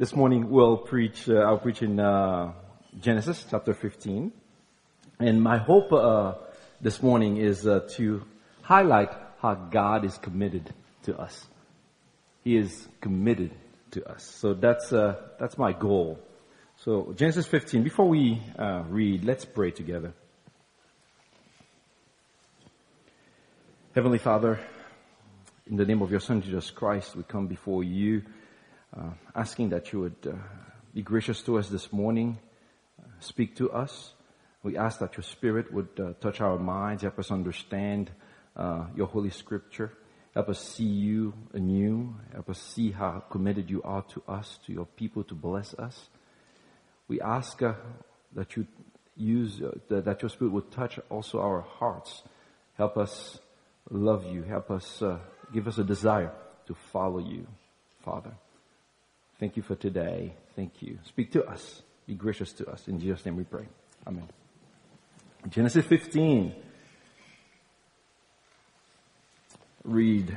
This morning we'll preach, uh, I'll preach in uh, Genesis chapter 15. And my hope uh, this morning is uh, to highlight how God is committed to us. He is committed to us. So that's, uh, that's my goal. So Genesis 15, before we uh, read, let's pray together. Heavenly Father, in the name of your Son Jesus Christ, we come before you uh, asking that you would uh, be gracious to us this morning, uh, speak to us. We ask that your Spirit would uh, touch our minds, help us understand uh, your Holy Scripture, help us see you anew, help us see how committed you are to us, to your people, to bless us. We ask uh, that you use that your Spirit would touch also our hearts, help us love you, help us give us a desire to follow you, Father. Thank you for today. Thank you. Speak to us. Be gracious to us. In Jesus' name we pray. Amen. Genesis 15. Read.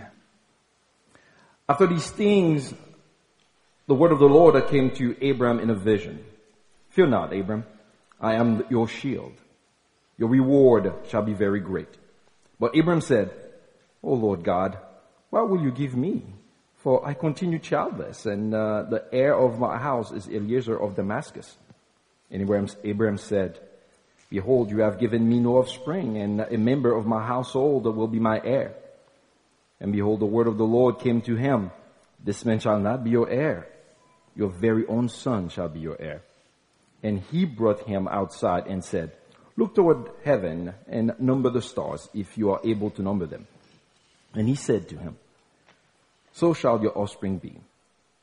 After these things, the word of the Lord came to Abram in a vision. Fear not, Abram. I am your shield. Your reward shall be very great. But Abram said, O Lord God, what will you give me? For I continue childless, and uh, the heir of my house is Eliezer of Damascus. And Abraham, Abraham said, Behold, you have given me no offspring, and a member of my household will be my heir. And behold, the word of the Lord came to him, This man shall not be your heir. Your very own son shall be your heir. And he brought him outside and said, Look toward heaven and number the stars, if you are able to number them. And he said to him, so shall your offspring be.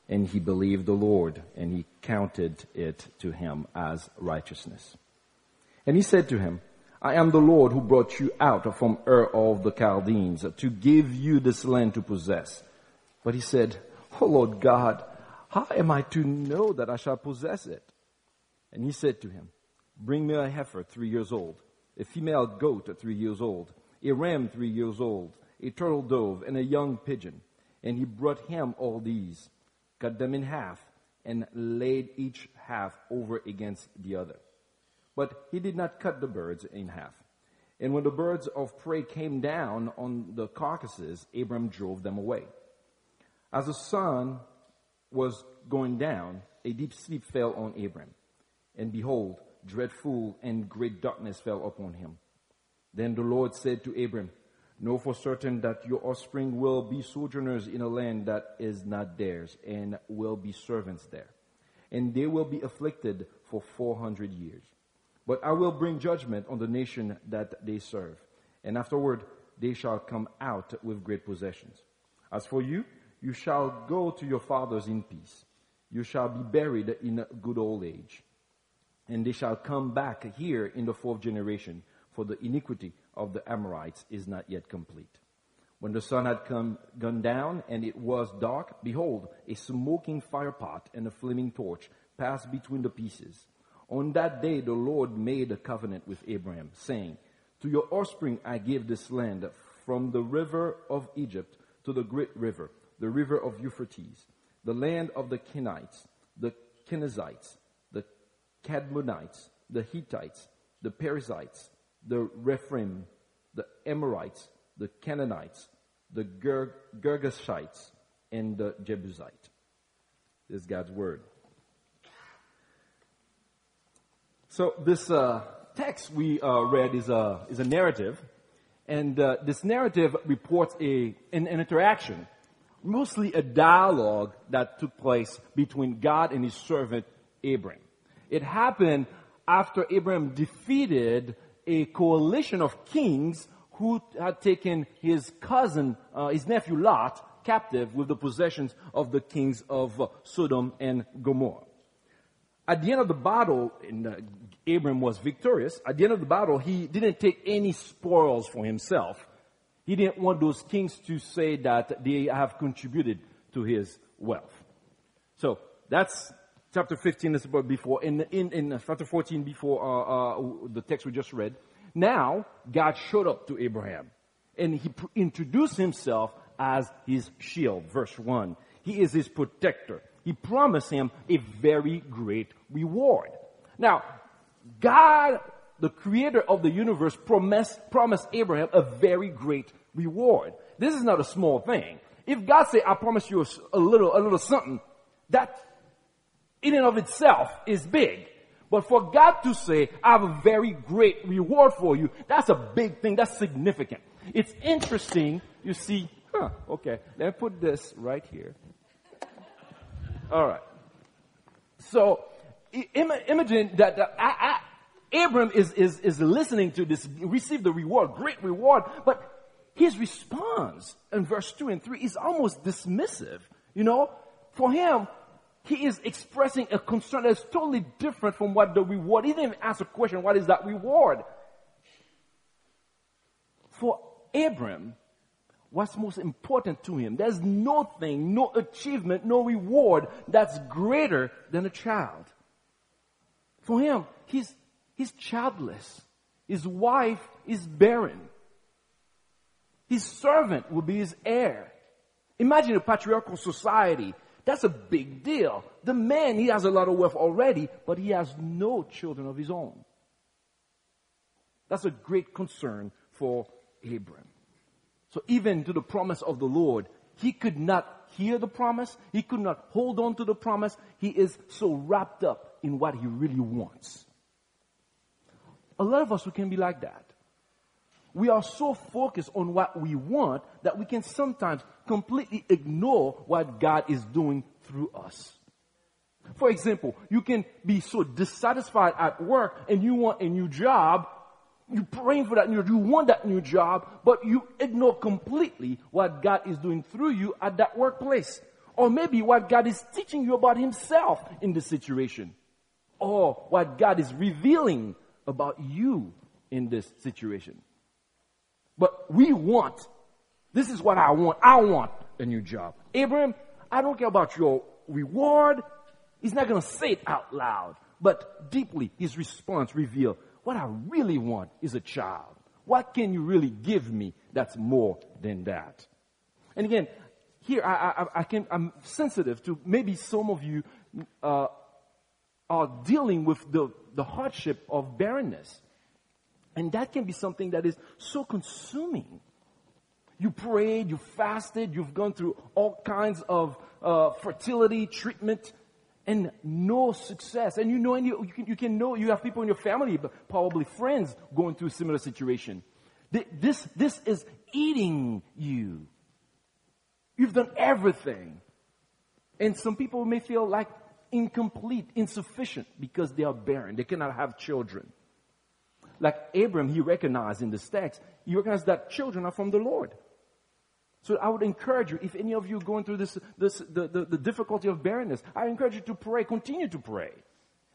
And he believed the Lord, and he counted it to him as righteousness. And he said to him, I am the Lord who brought you out from Ur of the Chaldeans to give you this land to possess. But he said, Oh Lord God, how am I to know that I shall possess it? And he said to him, Bring me a heifer three years old, a female goat three years old, a ram three years old, a turtle dove, and a young pigeon. And he brought him all these, cut them in half, and laid each half over against the other. But he did not cut the birds in half. And when the birds of prey came down on the carcasses, Abram drove them away. As the sun was going down, a deep sleep fell on Abram. And behold, dreadful and great darkness fell upon him. Then the Lord said to Abram, Know for certain that your offspring will be sojourners in a land that is not theirs, and will be servants there. And they will be afflicted for 400 years. But I will bring judgment on the nation that they serve, and afterward they shall come out with great possessions. As for you, you shall go to your fathers in peace. You shall be buried in good old age. And they shall come back here in the fourth generation, for the iniquity of the Amorites is not yet complete. When the sun had come, gone down and it was dark, behold, a smoking firepot and a flaming torch passed between the pieces. On that day the Lord made a covenant with Abraham, saying, To your offspring I give this land from the river of Egypt to the great river, the river of Euphrates, the land of the Kenites, the Kenizzites, the Kadmonites, the Hittites, the Perizzites, the Rephaim, the Amorites, the Canaanites, the Ger- Girgashites, and the Jebusite. This is God's word. So this uh, text we uh, read is a is a narrative, and uh, this narrative reports a an, an interaction, mostly a dialogue that took place between God and His servant Abram. It happened after Abram defeated a coalition of kings who had taken his cousin, uh, his nephew Lot, captive with the possessions of the kings of uh, Sodom and Gomorrah. At the end of the battle, and, uh, Abram was victorious. At the end of the battle, he didn't take any spoils for himself. He didn't want those kings to say that they have contributed to his wealth. So that's chapter 15 is before, in, in, in chapter 14 before uh, uh, the text we just read. Now, God showed up to Abraham and he pr- introduced himself as his shield. Verse 1. He is his protector. He promised him a very great reward. Now, God, the creator of the universe, promised, promised Abraham a very great reward. This is not a small thing. If God say, I promise you a, a little, a little something, that in and of itself is big. But for God to say, I have a very great reward for you, that's a big thing. That's significant. It's interesting. You see, huh, okay, let me put this right here. All right. So, imagine that, that I, I, Abram is, is, is listening to this, receive the reward, great reward, but his response in verse 2 and 3 is almost dismissive. You know, for him, he is expressing a concern that's totally different from what the reward. He didn't even ask a question, what is that reward? For Abram, what's most important to him, there's nothing, no achievement, no reward that's greater than a child. For him, he's, he's childless. His wife is barren. His servant will be his heir. Imagine a patriarchal society that's a big deal. The man, he has a lot of wealth already, but he has no children of his own. That's a great concern for Abram. So even to the promise of the Lord, he could not hear the promise. He could not hold on to the promise. He is so wrapped up in what he really wants. A lot of us, we can be like that. We are so focused on what we want that we can sometimes completely ignore what God is doing through us. For example, you can be so dissatisfied at work and you want a new job. You're praying for that new, you want that new job, but you ignore completely what God is doing through you at that workplace. Or maybe what God is teaching you about Himself in the situation. Or what God is revealing about you in this situation. But we want, this is what I want. I want a new job. Abraham, I don't care about your reward. He's not going to say it out loud, but deeply his response revealed, what I really want is a child. What can you really give me that's more than that? And again, here I, I, I can, I'm sensitive to maybe some of you uh, are dealing with the, the hardship of barrenness. And that can be something that is so consuming. You prayed, you fasted, you've gone through all kinds of uh, fertility treatment, and no success. And you know, and you, you, can, you can know, you have people in your family, but probably friends, going through a similar situation. This, this is eating you. You've done everything. And some people may feel like incomplete, insufficient because they are barren. They cannot have children like Abram, he recognized in this text, he recognized that children are from the Lord. So I would encourage you, if any of you are going through this, this the, the, the difficulty of barrenness, I encourage you to pray, continue to pray.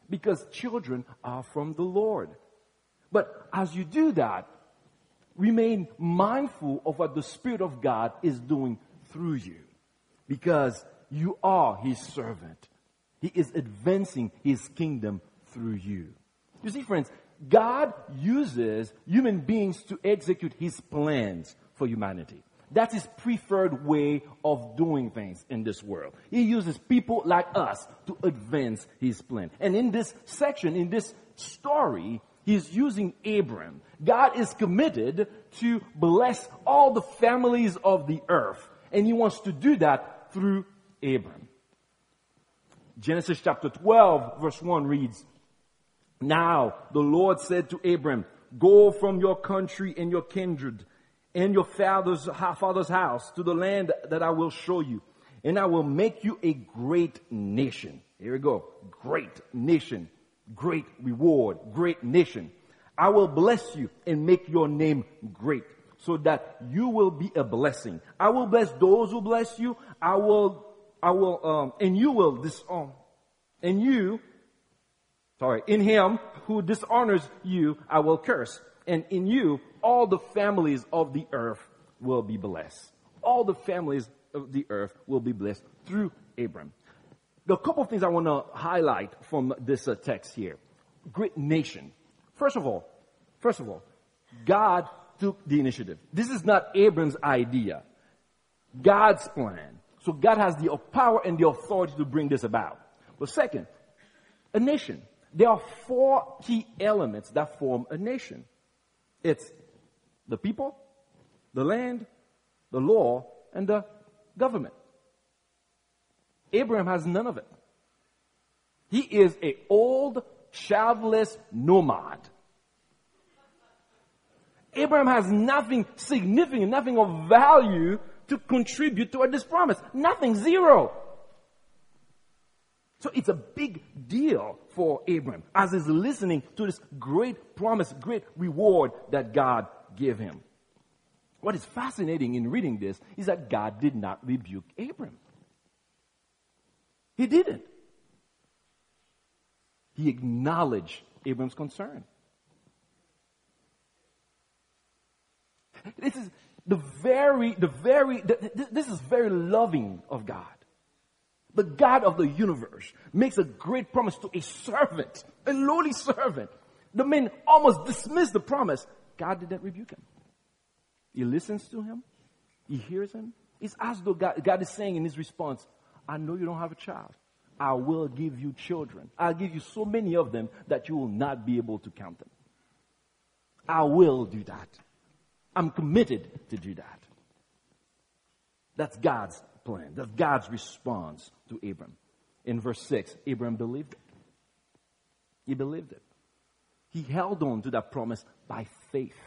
Because children are from the Lord. But as you do that, remain mindful of what the Spirit of God is doing through you. Because you are His servant. He is advancing His kingdom through you. You see, friends, God uses human beings to execute his plans for humanity. That's his preferred way of doing things in this world. He uses people like us to advance his plan. And in this section, in this story, he's using Abram. God is committed to bless all the families of the earth. And he wants to do that through Abram. Genesis chapter 12 verse 1 reads, now the Lord said to Abram, go from your country and your kindred and your father's, father's house to the land that I will show you. And I will make you a great nation. Here we go. Great nation. Great reward. Great nation. I will bless you and make your name great so that you will be a blessing. I will bless those who bless you. I will, I will, um, and you will disown, and you sorry, in him who dishonors you, I will curse. And in you, all the families of the earth will be blessed. All the families of the earth will be blessed through Abram. The couple of things I want to highlight from this uh, text here. Great nation. First of all, first of all, God took the initiative. This is not Abram's idea. God's plan. So God has the power and the authority to bring this about. But second, a nation. There are four key elements that form a nation. It's the people, the land, the law, and the government. Abraham has none of it. He is a old, childless nomad. Abraham has nothing significant, nothing of value to contribute toward this promise. Nothing, zero. So it's a big deal for Abram as he's listening to this great promise, great reward that God gave him. What is fascinating in reading this is that God did not rebuke Abram. He didn't. He acknowledged Abram's concern. This is the very, the very, the, this is very loving of God. The God of the universe makes a great promise to a servant, a lowly servant. The man almost dismissed the promise. God didn't rebuke him. He listens to him. He hears him. It's as though God, God is saying in his response, I know you don't have a child. I will give you children. I'll give you so many of them that you will not be able to count them. I will do that. I'm committed to do that. That's God's plan. That's God's response to Abram. In verse 6, Abram believed it. He believed it. He held on to that promise by faith.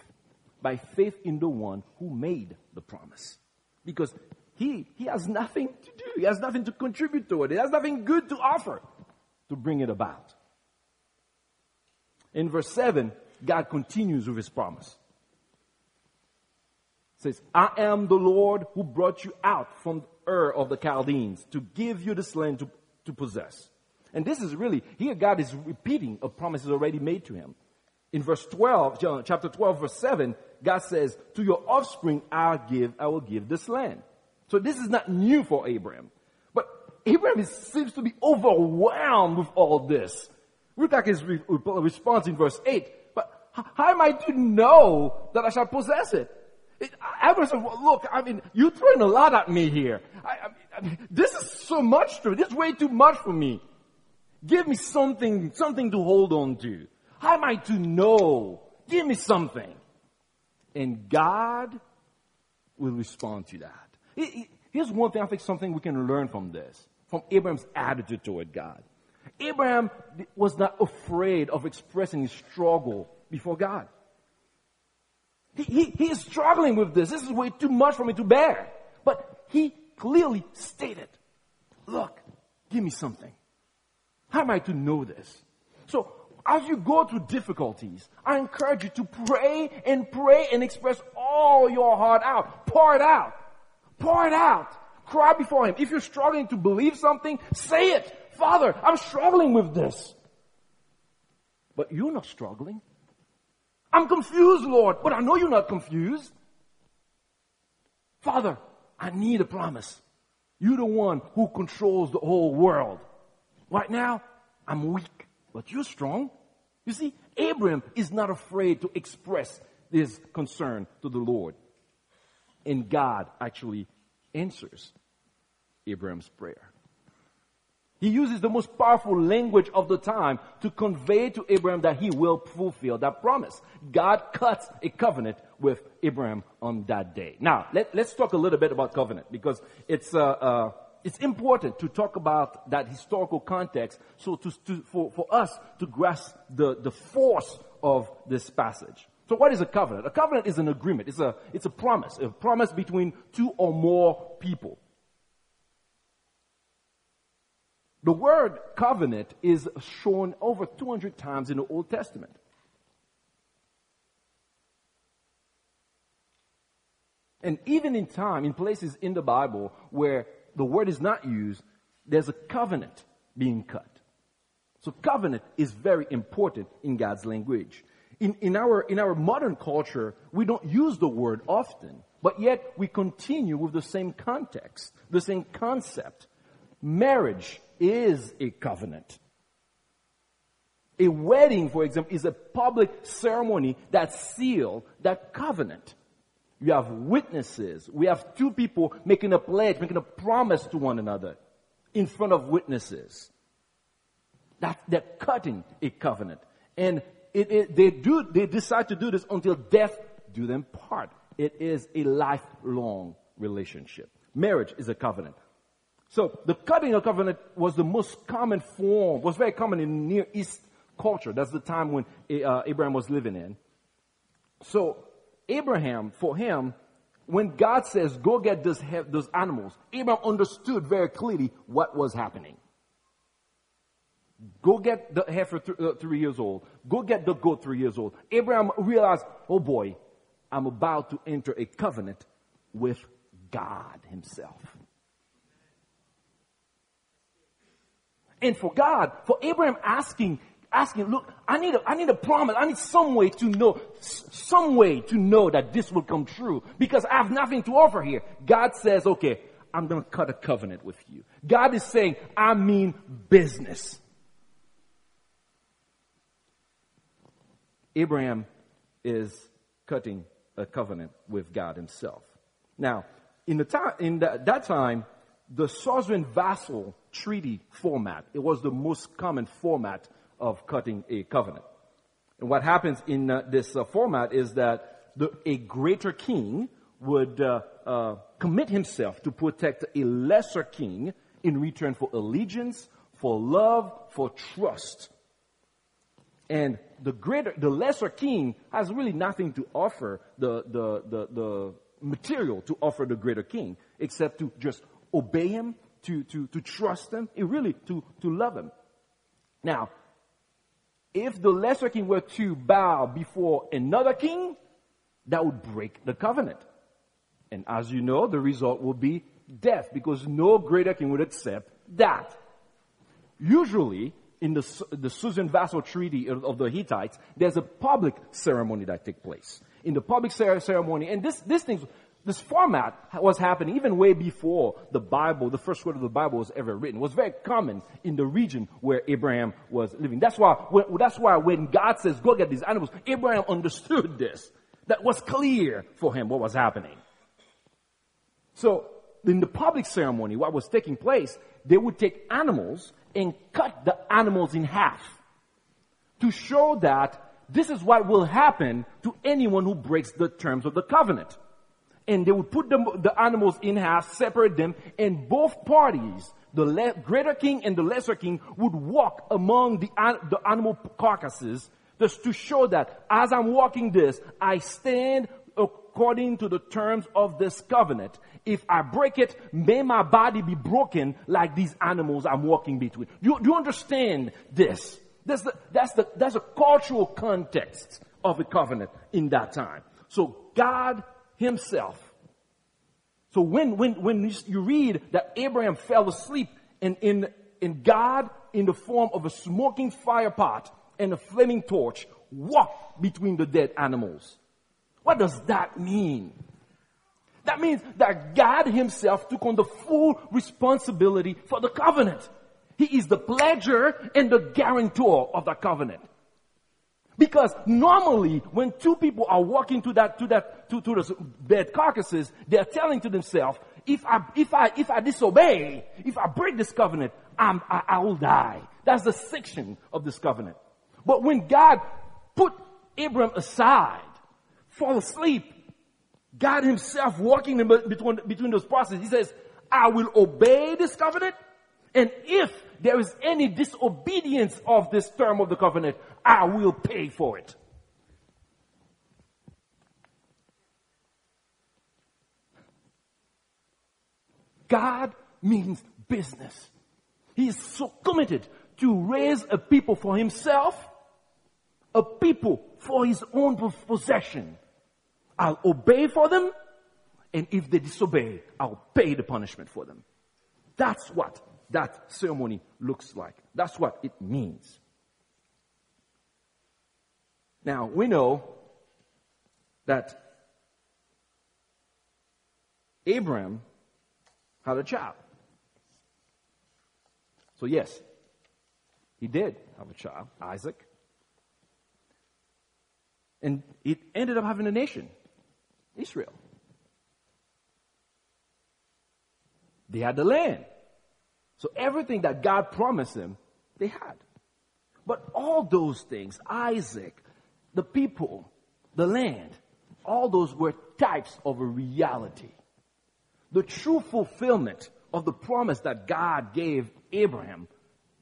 By faith in the one who made the promise. Because he, he has nothing to do. He has nothing to contribute to it. He has nothing good to offer to bring it about. In verse 7, God continues with his promise says, I am the Lord who brought you out from Ur of the Chaldeans to give you this land to, to possess. And this is really, here God is repeating a promise already made to him. In verse 12, chapter 12, verse 7, God says, to your offspring I'll give, I will give this land. So this is not new for Abraham. But Abraham seems to be overwhelmed with all this. Look at his re- response in verse 8. But how am I to know that I shall possess it? It, look, I mean, you're throwing a lot at me here. I, I mean, this is so much to. This is way too much for me. Give me something, something to hold on to. How am I to know? Give me something. And God will respond to that. Here's one thing I think something we can learn from this, from Abraham's attitude toward God. Abraham was not afraid of expressing his struggle before God. He, he, he is struggling with this. This is way too much for me to bear. But he clearly stated, look, give me something. How am I to know this? So as you go through difficulties, I encourage you to pray and pray and express all your heart out. Pour it out. Pour it out. Cry before Him. If you're struggling to believe something, say it. Father, I'm struggling with this. But you're not struggling. I'm confused, Lord, but I know you're not confused. Father, I need a promise. You're the one who controls the whole world. Right now, I'm weak, but you're strong. You see, Abraham is not afraid to express his concern to the Lord. And God actually answers Abraham's prayer. He uses the most powerful language of the time to convey to Abraham that he will fulfill that promise. God cuts a covenant with Abraham on that day. Now, let, us talk a little bit about covenant because it's, uh, uh, it's important to talk about that historical context so to, to, for, for us to grasp the, the force of this passage. So what is a covenant? A covenant is an agreement. It's a, it's a promise, a promise between two or more people. The word covenant is shown over 200 times in the Old Testament. And even in time, in places in the Bible where the word is not used, there's a covenant being cut. So covenant is very important in God's language. In, in, our, in our modern culture, we don't use the word often, but yet we continue with the same context, the same concept. Marriage is a covenant. A wedding, for example, is a public ceremony that seal that covenant. You have witnesses. We have two people making a pledge, making a promise to one another in front of witnesses. That they're cutting a covenant. And it, it, they do, they decide to do this until death do them part. It is a lifelong relationship. Marriage is a covenant. So the cutting of covenant was the most common form, was very common in Near East culture. That's the time when uh, Abraham was living in. So Abraham, for him, when God says, go get those, those animals, Abraham understood very clearly what was happening. Go get the heifer th- uh, three years old. Go get the goat three years old. Abraham realized, oh boy, I'm about to enter a covenant with God himself. And for God, for Abraham asking, asking, look, I need a, I need a promise. I need some way to know, some way to know that this will come true because I have nothing to offer here. God says, okay, I'm going to cut a covenant with you. God is saying, I mean business. Abraham is cutting a covenant with God himself. Now, in the time, in the, that time, the suzerain vassal treaty format, it was the most common format of cutting a covenant. And what happens in uh, this uh, format is that the, a greater king would uh, uh commit himself to protect a lesser king in return for allegiance, for love, for trust. And the greater, the lesser king has really nothing to offer the, the, the, the material to offer the greater king, except to just obey him, to, to, to trust him, and really to, to love him. Now, if the lesser king were to bow before another king, that would break the covenant. And as you know, the result will be death because no greater king would accept that. Usually, in the, the Suzerain Vassal Treaty of, the Hittites, there's a public ceremony that takes place. In the public ceremony, and this, this thing, this format was happening even way before the Bible, the first word of the Bible was ever written. It was very common in the region where Abraham was living. That's why, when, that's why when God says, go get these animals, Abraham understood this. That was clear for him what was happening. So, in the public ceremony, what was taking place, they would take animals and cut the animals in half to show that this is what will happen to anyone who breaks the terms of the covenant. And they would put the, the animals in half, separate them, and both parties, the le- greater king and the lesser king, would walk among the, the animal carcasses just to show that as I'm walking this, I stand according to the terms of this covenant. If I break it, may my body be broken like these animals I'm walking between. Do you, you understand this? That's the, that's the, that's a cultural context of a covenant in that time. So God himself. So when, when, when you read that Abraham fell asleep in, in, in God in the form of a smoking fire pot and a flaming torch walked between the dead animals. What does that mean? That means that God himself took on the full responsibility for the covenant. He is the pledger and the guarantor of the covenant. Because normally, when two people are walking to that, to that, to, to the dead carcasses, they are telling to themselves, if I, if I, if I disobey, if I break this covenant, I'm, I, I will die. That's the section of this covenant. But when God put Abram aside, fall asleep, God himself walking in between, between those processes. He says, I will obey this covenant. And if there is any disobedience of this term of the covenant, I will pay for it. God means business. He is so committed to raise a people for himself, a people for his own possession. I'll obey for them, and if they disobey, I'll pay the punishment for them. That's what that ceremony looks like. That's what it means. Now, we know that Abram had a child. So, yes, he did have a child, Isaac. And it ended up having a nation, Israel. They had the land. So everything that God promised them, they had. But all those things, Isaac, the people, the land, all those were types of a reality. The true fulfillment of the promise that God gave Abraham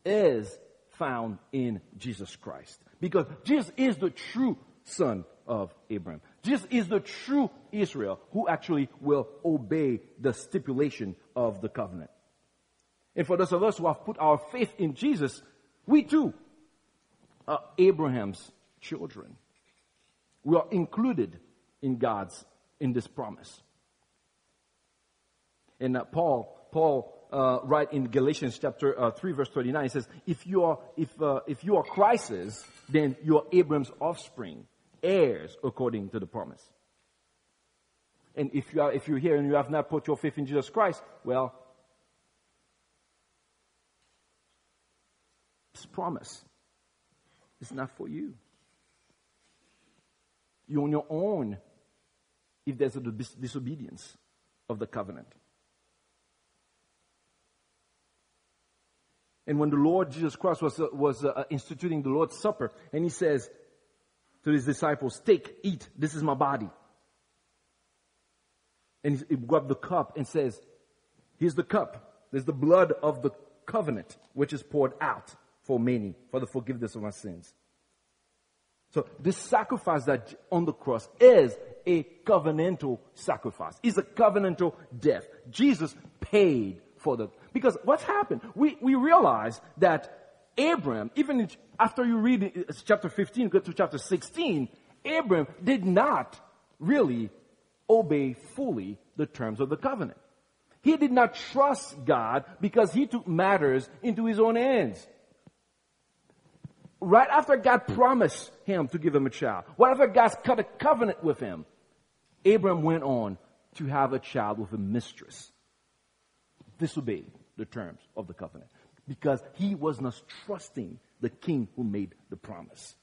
is found in Jesus Christ. Because Jesus is the true son of Abraham. Jesus is the true Israel who actually will obey the stipulation of the covenant. And for those of us who have put our faith in Jesus, we too are Abraham's children. We are included in God's, in this promise. And uh, Paul, Paul, uh, right in Galatians chapter uh, 3 verse 39, he says, if you are, if, uh, if you are Christ's, then you are Abraham's offspring, heirs according to the promise. And if you are, if you're here and you have not put your faith in Jesus Christ, well, promise is not for you. You're on your own if there's a dis- disobedience of the covenant. And when the Lord Jesus Christ was, uh, was uh, instituting the Lord's Supper, and he says to his disciples, Take, eat, this is my body. And he, he grabbed the cup and says, Here's the cup. There's the blood of the covenant, which is poured out for many for the forgiveness of our sins. So this sacrifice that on the cross is a covenantal sacrifice. It's a covenantal death. Jesus paid for the, because what's happened? We, we realize that Abraham, even after you read chapter 15, go to chapter 16, Abraham did not really obey fully the terms of the covenant. He did not trust God because he took matters into his own hands right after God promised him to give him a child, right after God cut a covenant with him, Abram went on to have a child with a mistress. Disobeyed the terms of the covenant because he was not trusting the king who made the promise.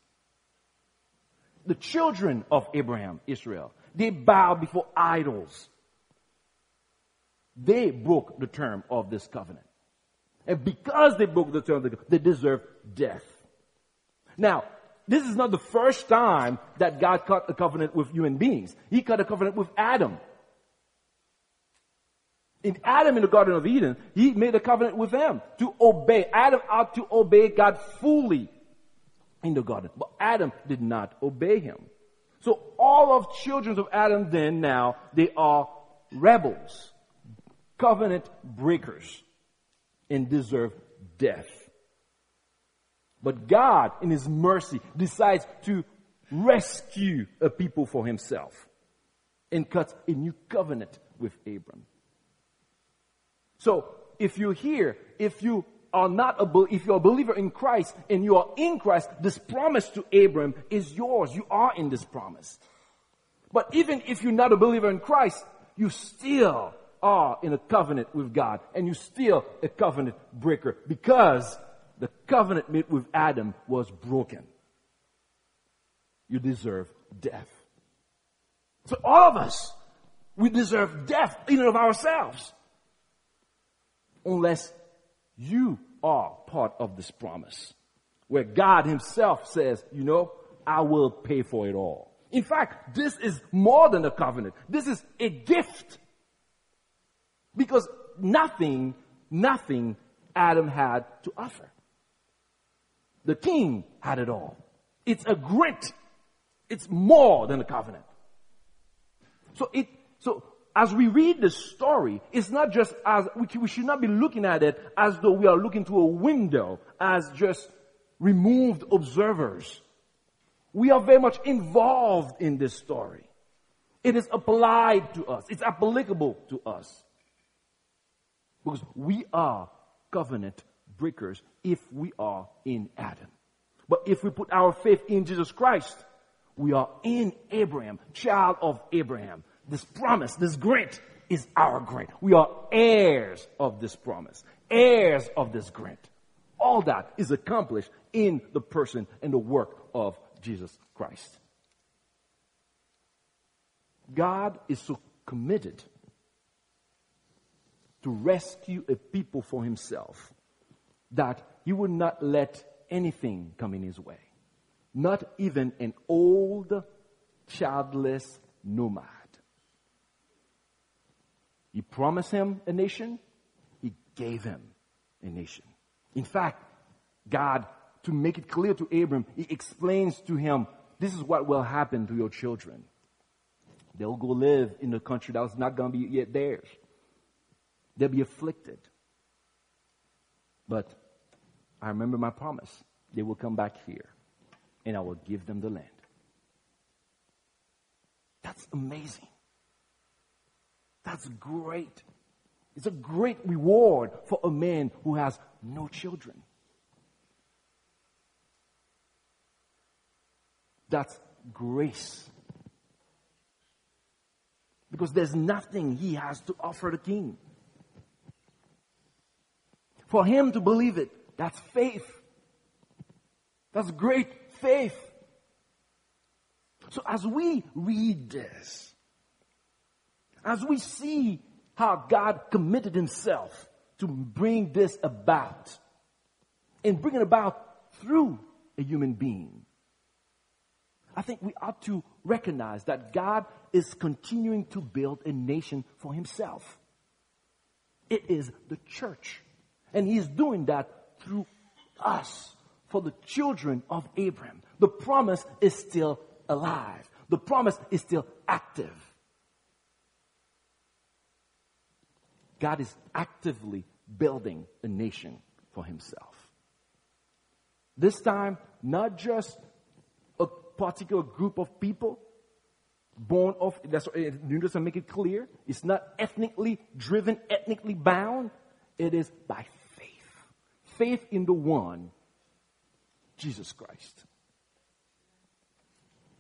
The children of Abraham, Israel, they bowed before idols. They broke the term of this covenant. And because they broke the term, of the, covenant, they deserve death. Now, this is not the first time that God cut a covenant with human beings. He cut a covenant with Adam. In Adam in the Garden of Eden, he made a covenant with them to obey. Adam ought to obey God fully in the garden. But Adam did not obey him. So all of children of Adam then now, they are rebels, covenant breakers, and deserve death. But God, in His mercy, decides to rescue a people for Himself and cuts a new covenant with Abram. So, if you're here, if you are not a, if you're a believer in Christ and you are in Christ, this promise to Abram is yours. You are in this promise. But even if you're not a believer in Christ, you still are in a covenant with God and you're still a covenant breaker because the covenant made with Adam was broken. You deserve death. So all of us, we deserve death in and of ourselves. Unless you are part of this promise. Where God himself says, you know, I will pay for it all. In fact, this is more than a covenant. This is a gift. Because nothing, nothing Adam had to offer. The king had it all. It's a grant. It's more than a covenant. So it, so as we read the story, it's not just as, we should not be looking at it as though we are looking through a window as just removed observers. We are very much involved in this story. It is applied to us. It's applicable to us. Because we are covenant breakers if we are in Adam. But if we put our faith in Jesus Christ, we are in Abraham, child of Abraham. This promise, this grant is our grant. We are heirs of this promise, heirs of this grant. All that is accomplished in the person and the work of Jesus Christ. God is so committed to rescue a people for himself, that he would not let anything come in his way. Not even an old, childless nomad. He promised him a nation, he gave him a nation. In fact, God, to make it clear to Abram, he explains to him, this is what will happen to your children. They'll go live in a country that's not going to be yet theirs. They'll be afflicted. But I remember my promise. They will come back here and I will give them the land. That's amazing. That's great. It's a great reward for a man who has no children. That's grace. Because there's nothing he has to offer the king. For him to believe it, that's faith. That's great faith. So as we read this, as we see how God committed himself to bring this about and bring it about through a human being, I think we ought to recognize that God is continuing to build a nation for himself. It is the church. And he's doing that through us for the children of Abraham. The promise is still alive. The promise is still active. God is actively building a nation for himself. This time, not just a particular group of people born of, that's eh, New Testament make it clear. It's not ethnically driven, ethnically bound. It is by. Faith in the one, Jesus Christ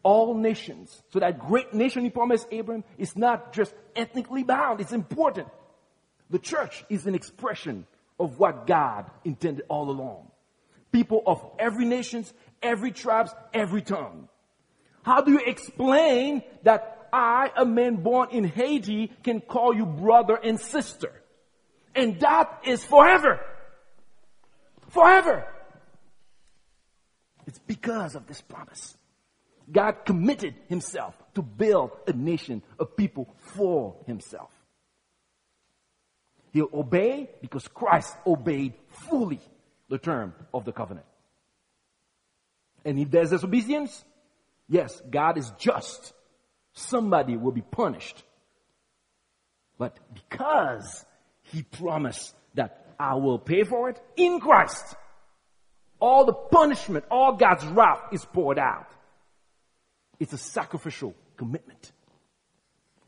all nations. So that great nation he promised Abram is not just ethnically bound, it's important. The church is an expression of what God intended all along. People of every nations, every tribes, every tongue. How do you explain that I, a man born in Haiti, can call you brother and sister? And that is forever. Forever. It's because of this promise. God committed himself to build a nation of people for himself. He'll obey because Christ obeyed fully the term of the covenant. And if there's disobedience, yes, God is just. Somebody will be punished. But because he promised that I will pay for it in Christ, all the punishment, all God's wrath is poured out. It's a sacrificial commitment.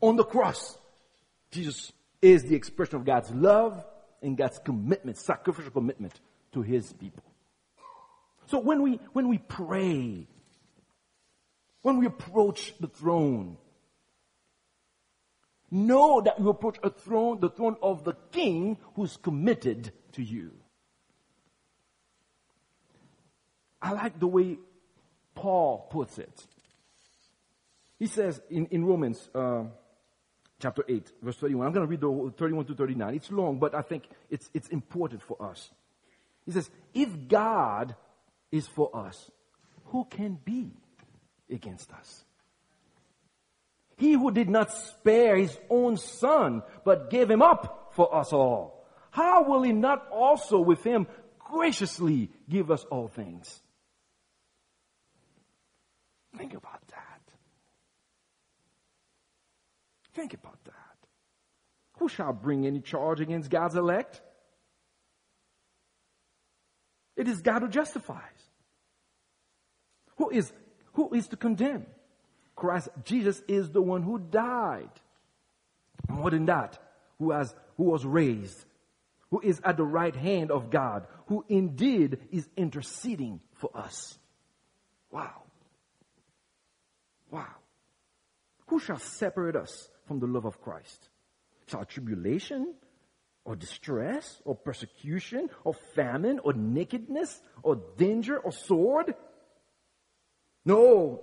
On the cross, Jesus is the expression of God's love and God's commitment, sacrificial commitment to his people. So when we, when we pray, when we approach the throne, know that you approach a throne, the throne of the king who's committed to you. I like the way Paul puts it. He says in, in Romans uh, chapter 8, verse 31, I'm going to read the 31 to 39. It's long, but I think it's, it's important for us. He says, If God is for us, who can be against us? He who did not spare his own son, but gave him up for us all, how will he not also with him graciously give us all things? Think about that. Think about that. Who shall bring any charge against God's elect? It is God who justifies. Who is, who is to condemn? Christ, Jesus is the one who died. More than that, who has, who was raised, who is at the right hand of God, who indeed is interceding for us. Wow. Wow. Who shall separate us from the love of Christ? Shall tribulation or distress or persecution or famine or nakedness or danger or sword? No,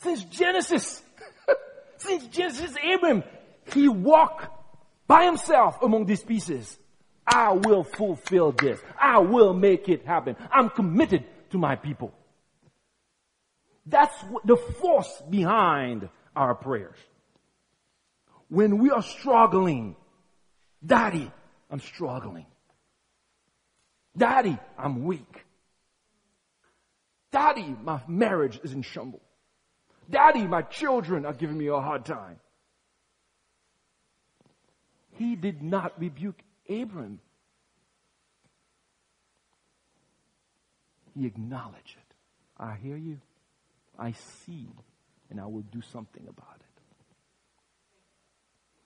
Since Genesis, since Genesis, Abraham, he walked by himself among these pieces. I will fulfill this. I will make it happen. I'm committed to my people. That's the force behind our prayers. When we are struggling, Daddy, I'm struggling. Daddy, I'm weak. Daddy, my marriage is in shambles. Daddy, my children are giving me a hard time he did not rebuke Abram. He acknowledged it. I hear you. I see, and I will do something about it.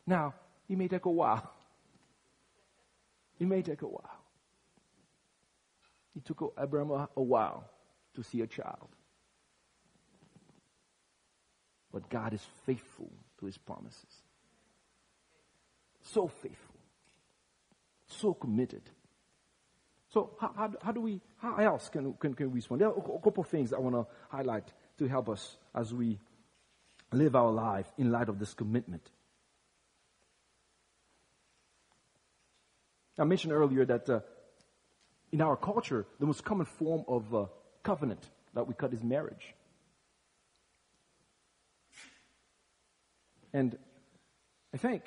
Now, it may take a while. It may take a while. It took Abram a, a while to see a child. But God is faithful to his promises. So faithful. So committed. So how, how, how, do we, how else can, can, can we respond? There are a couple of things I want to highlight to help us as we live our life in light of this commitment. I mentioned earlier that uh, in our culture, the most common form of uh, covenant that we cut is marriage. And I think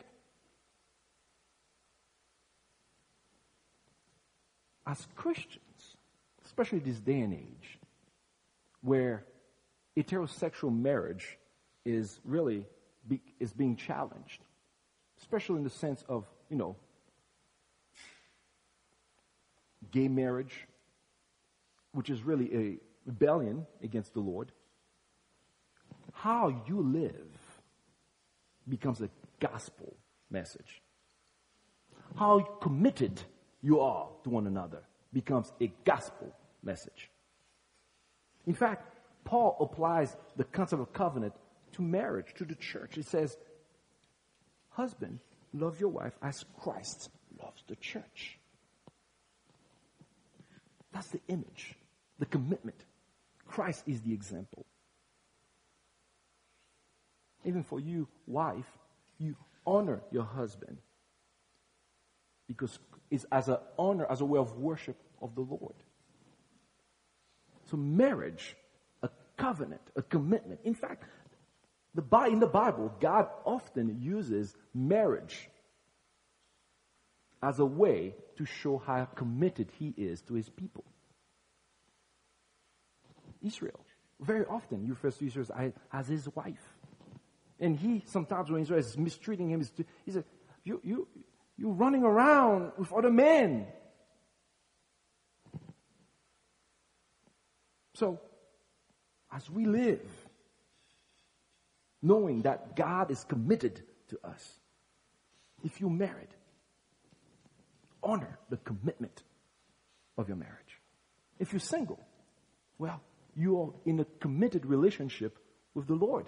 as Christians, especially this day and age, where heterosexual marriage is really be, is being challenged, especially in the sense of you know gay marriage, which is really a rebellion against the Lord. How you live becomes a gospel message. How committed you are to one another becomes a gospel message. In fact, Paul applies the concept of covenant to marriage, to the church. He says, Husband, love your wife as Christ loves the church. That's the image, the commitment. Christ is the example. Even for you, wife, you honor your husband because it's as an honor, as a way of worship of the Lord. So marriage, a covenant, a commitment. In fact, the, in the Bible, God often uses marriage as a way to show how committed he is to his people. Israel, very often refers to Israel as his wife. And he, sometimes when Israel is mistreating him, he said, you, you, you're running around with other men. So, as we live, knowing that God is committed to us, if you're married, honor the commitment of your marriage. If you're single, well, you are in a committed relationship with the Lord.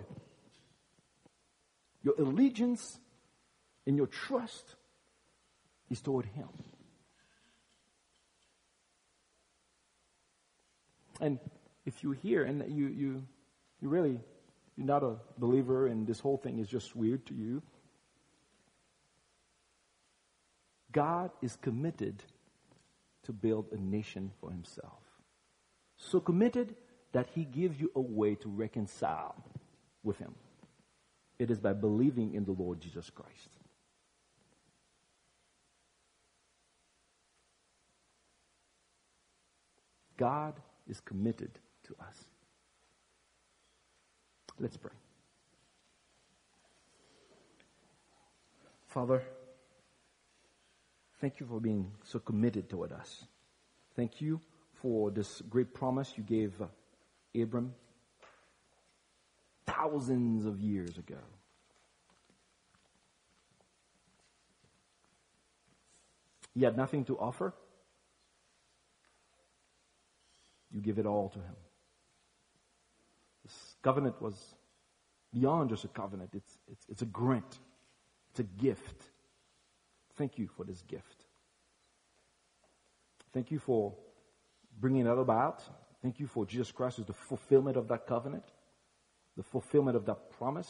Your allegiance and your trust is toward Him. And if you're here and you, you, you really, you're not a believer and this whole thing is just weird to you, God is committed to build a nation for Himself. So committed that He gives you a way to reconcile with Him. It is by believing in the Lord Jesus Christ. God is committed to us. Let's pray. Father, thank you for being so committed toward us. Thank you for this great promise you gave uh, Abram thousands of years ago. He had nothing to offer. You give it all to him. This covenant was beyond just a covenant. It's, it's, it's a grant. It's a gift. Thank you for this gift. Thank you for bringing that about. Thank you for Jesus Christ as the fulfillment of that covenant, the fulfillment of that promise.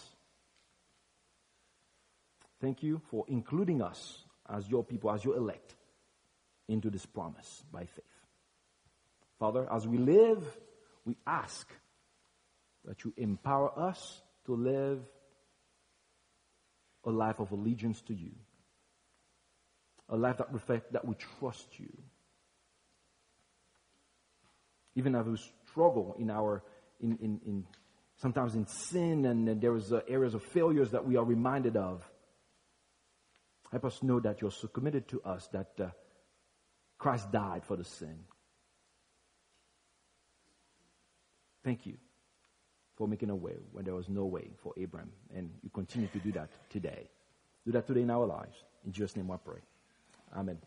Thank you for including us as your people, as your elect, into this promise by faith. Father, as we live, we ask that you empower us to live a life of allegiance to you, a life that reflects that we trust you. Even as we struggle in our, in, in, in sometimes in sin and there is uh, areas of failures that we are reminded of. Help us know that you're so committed to us that uh, Christ died for the sin. Thank you for making a way when there was no way for Abraham. And you continue to do that today. Do that today in our lives. In Jesus' name I pray. Amen.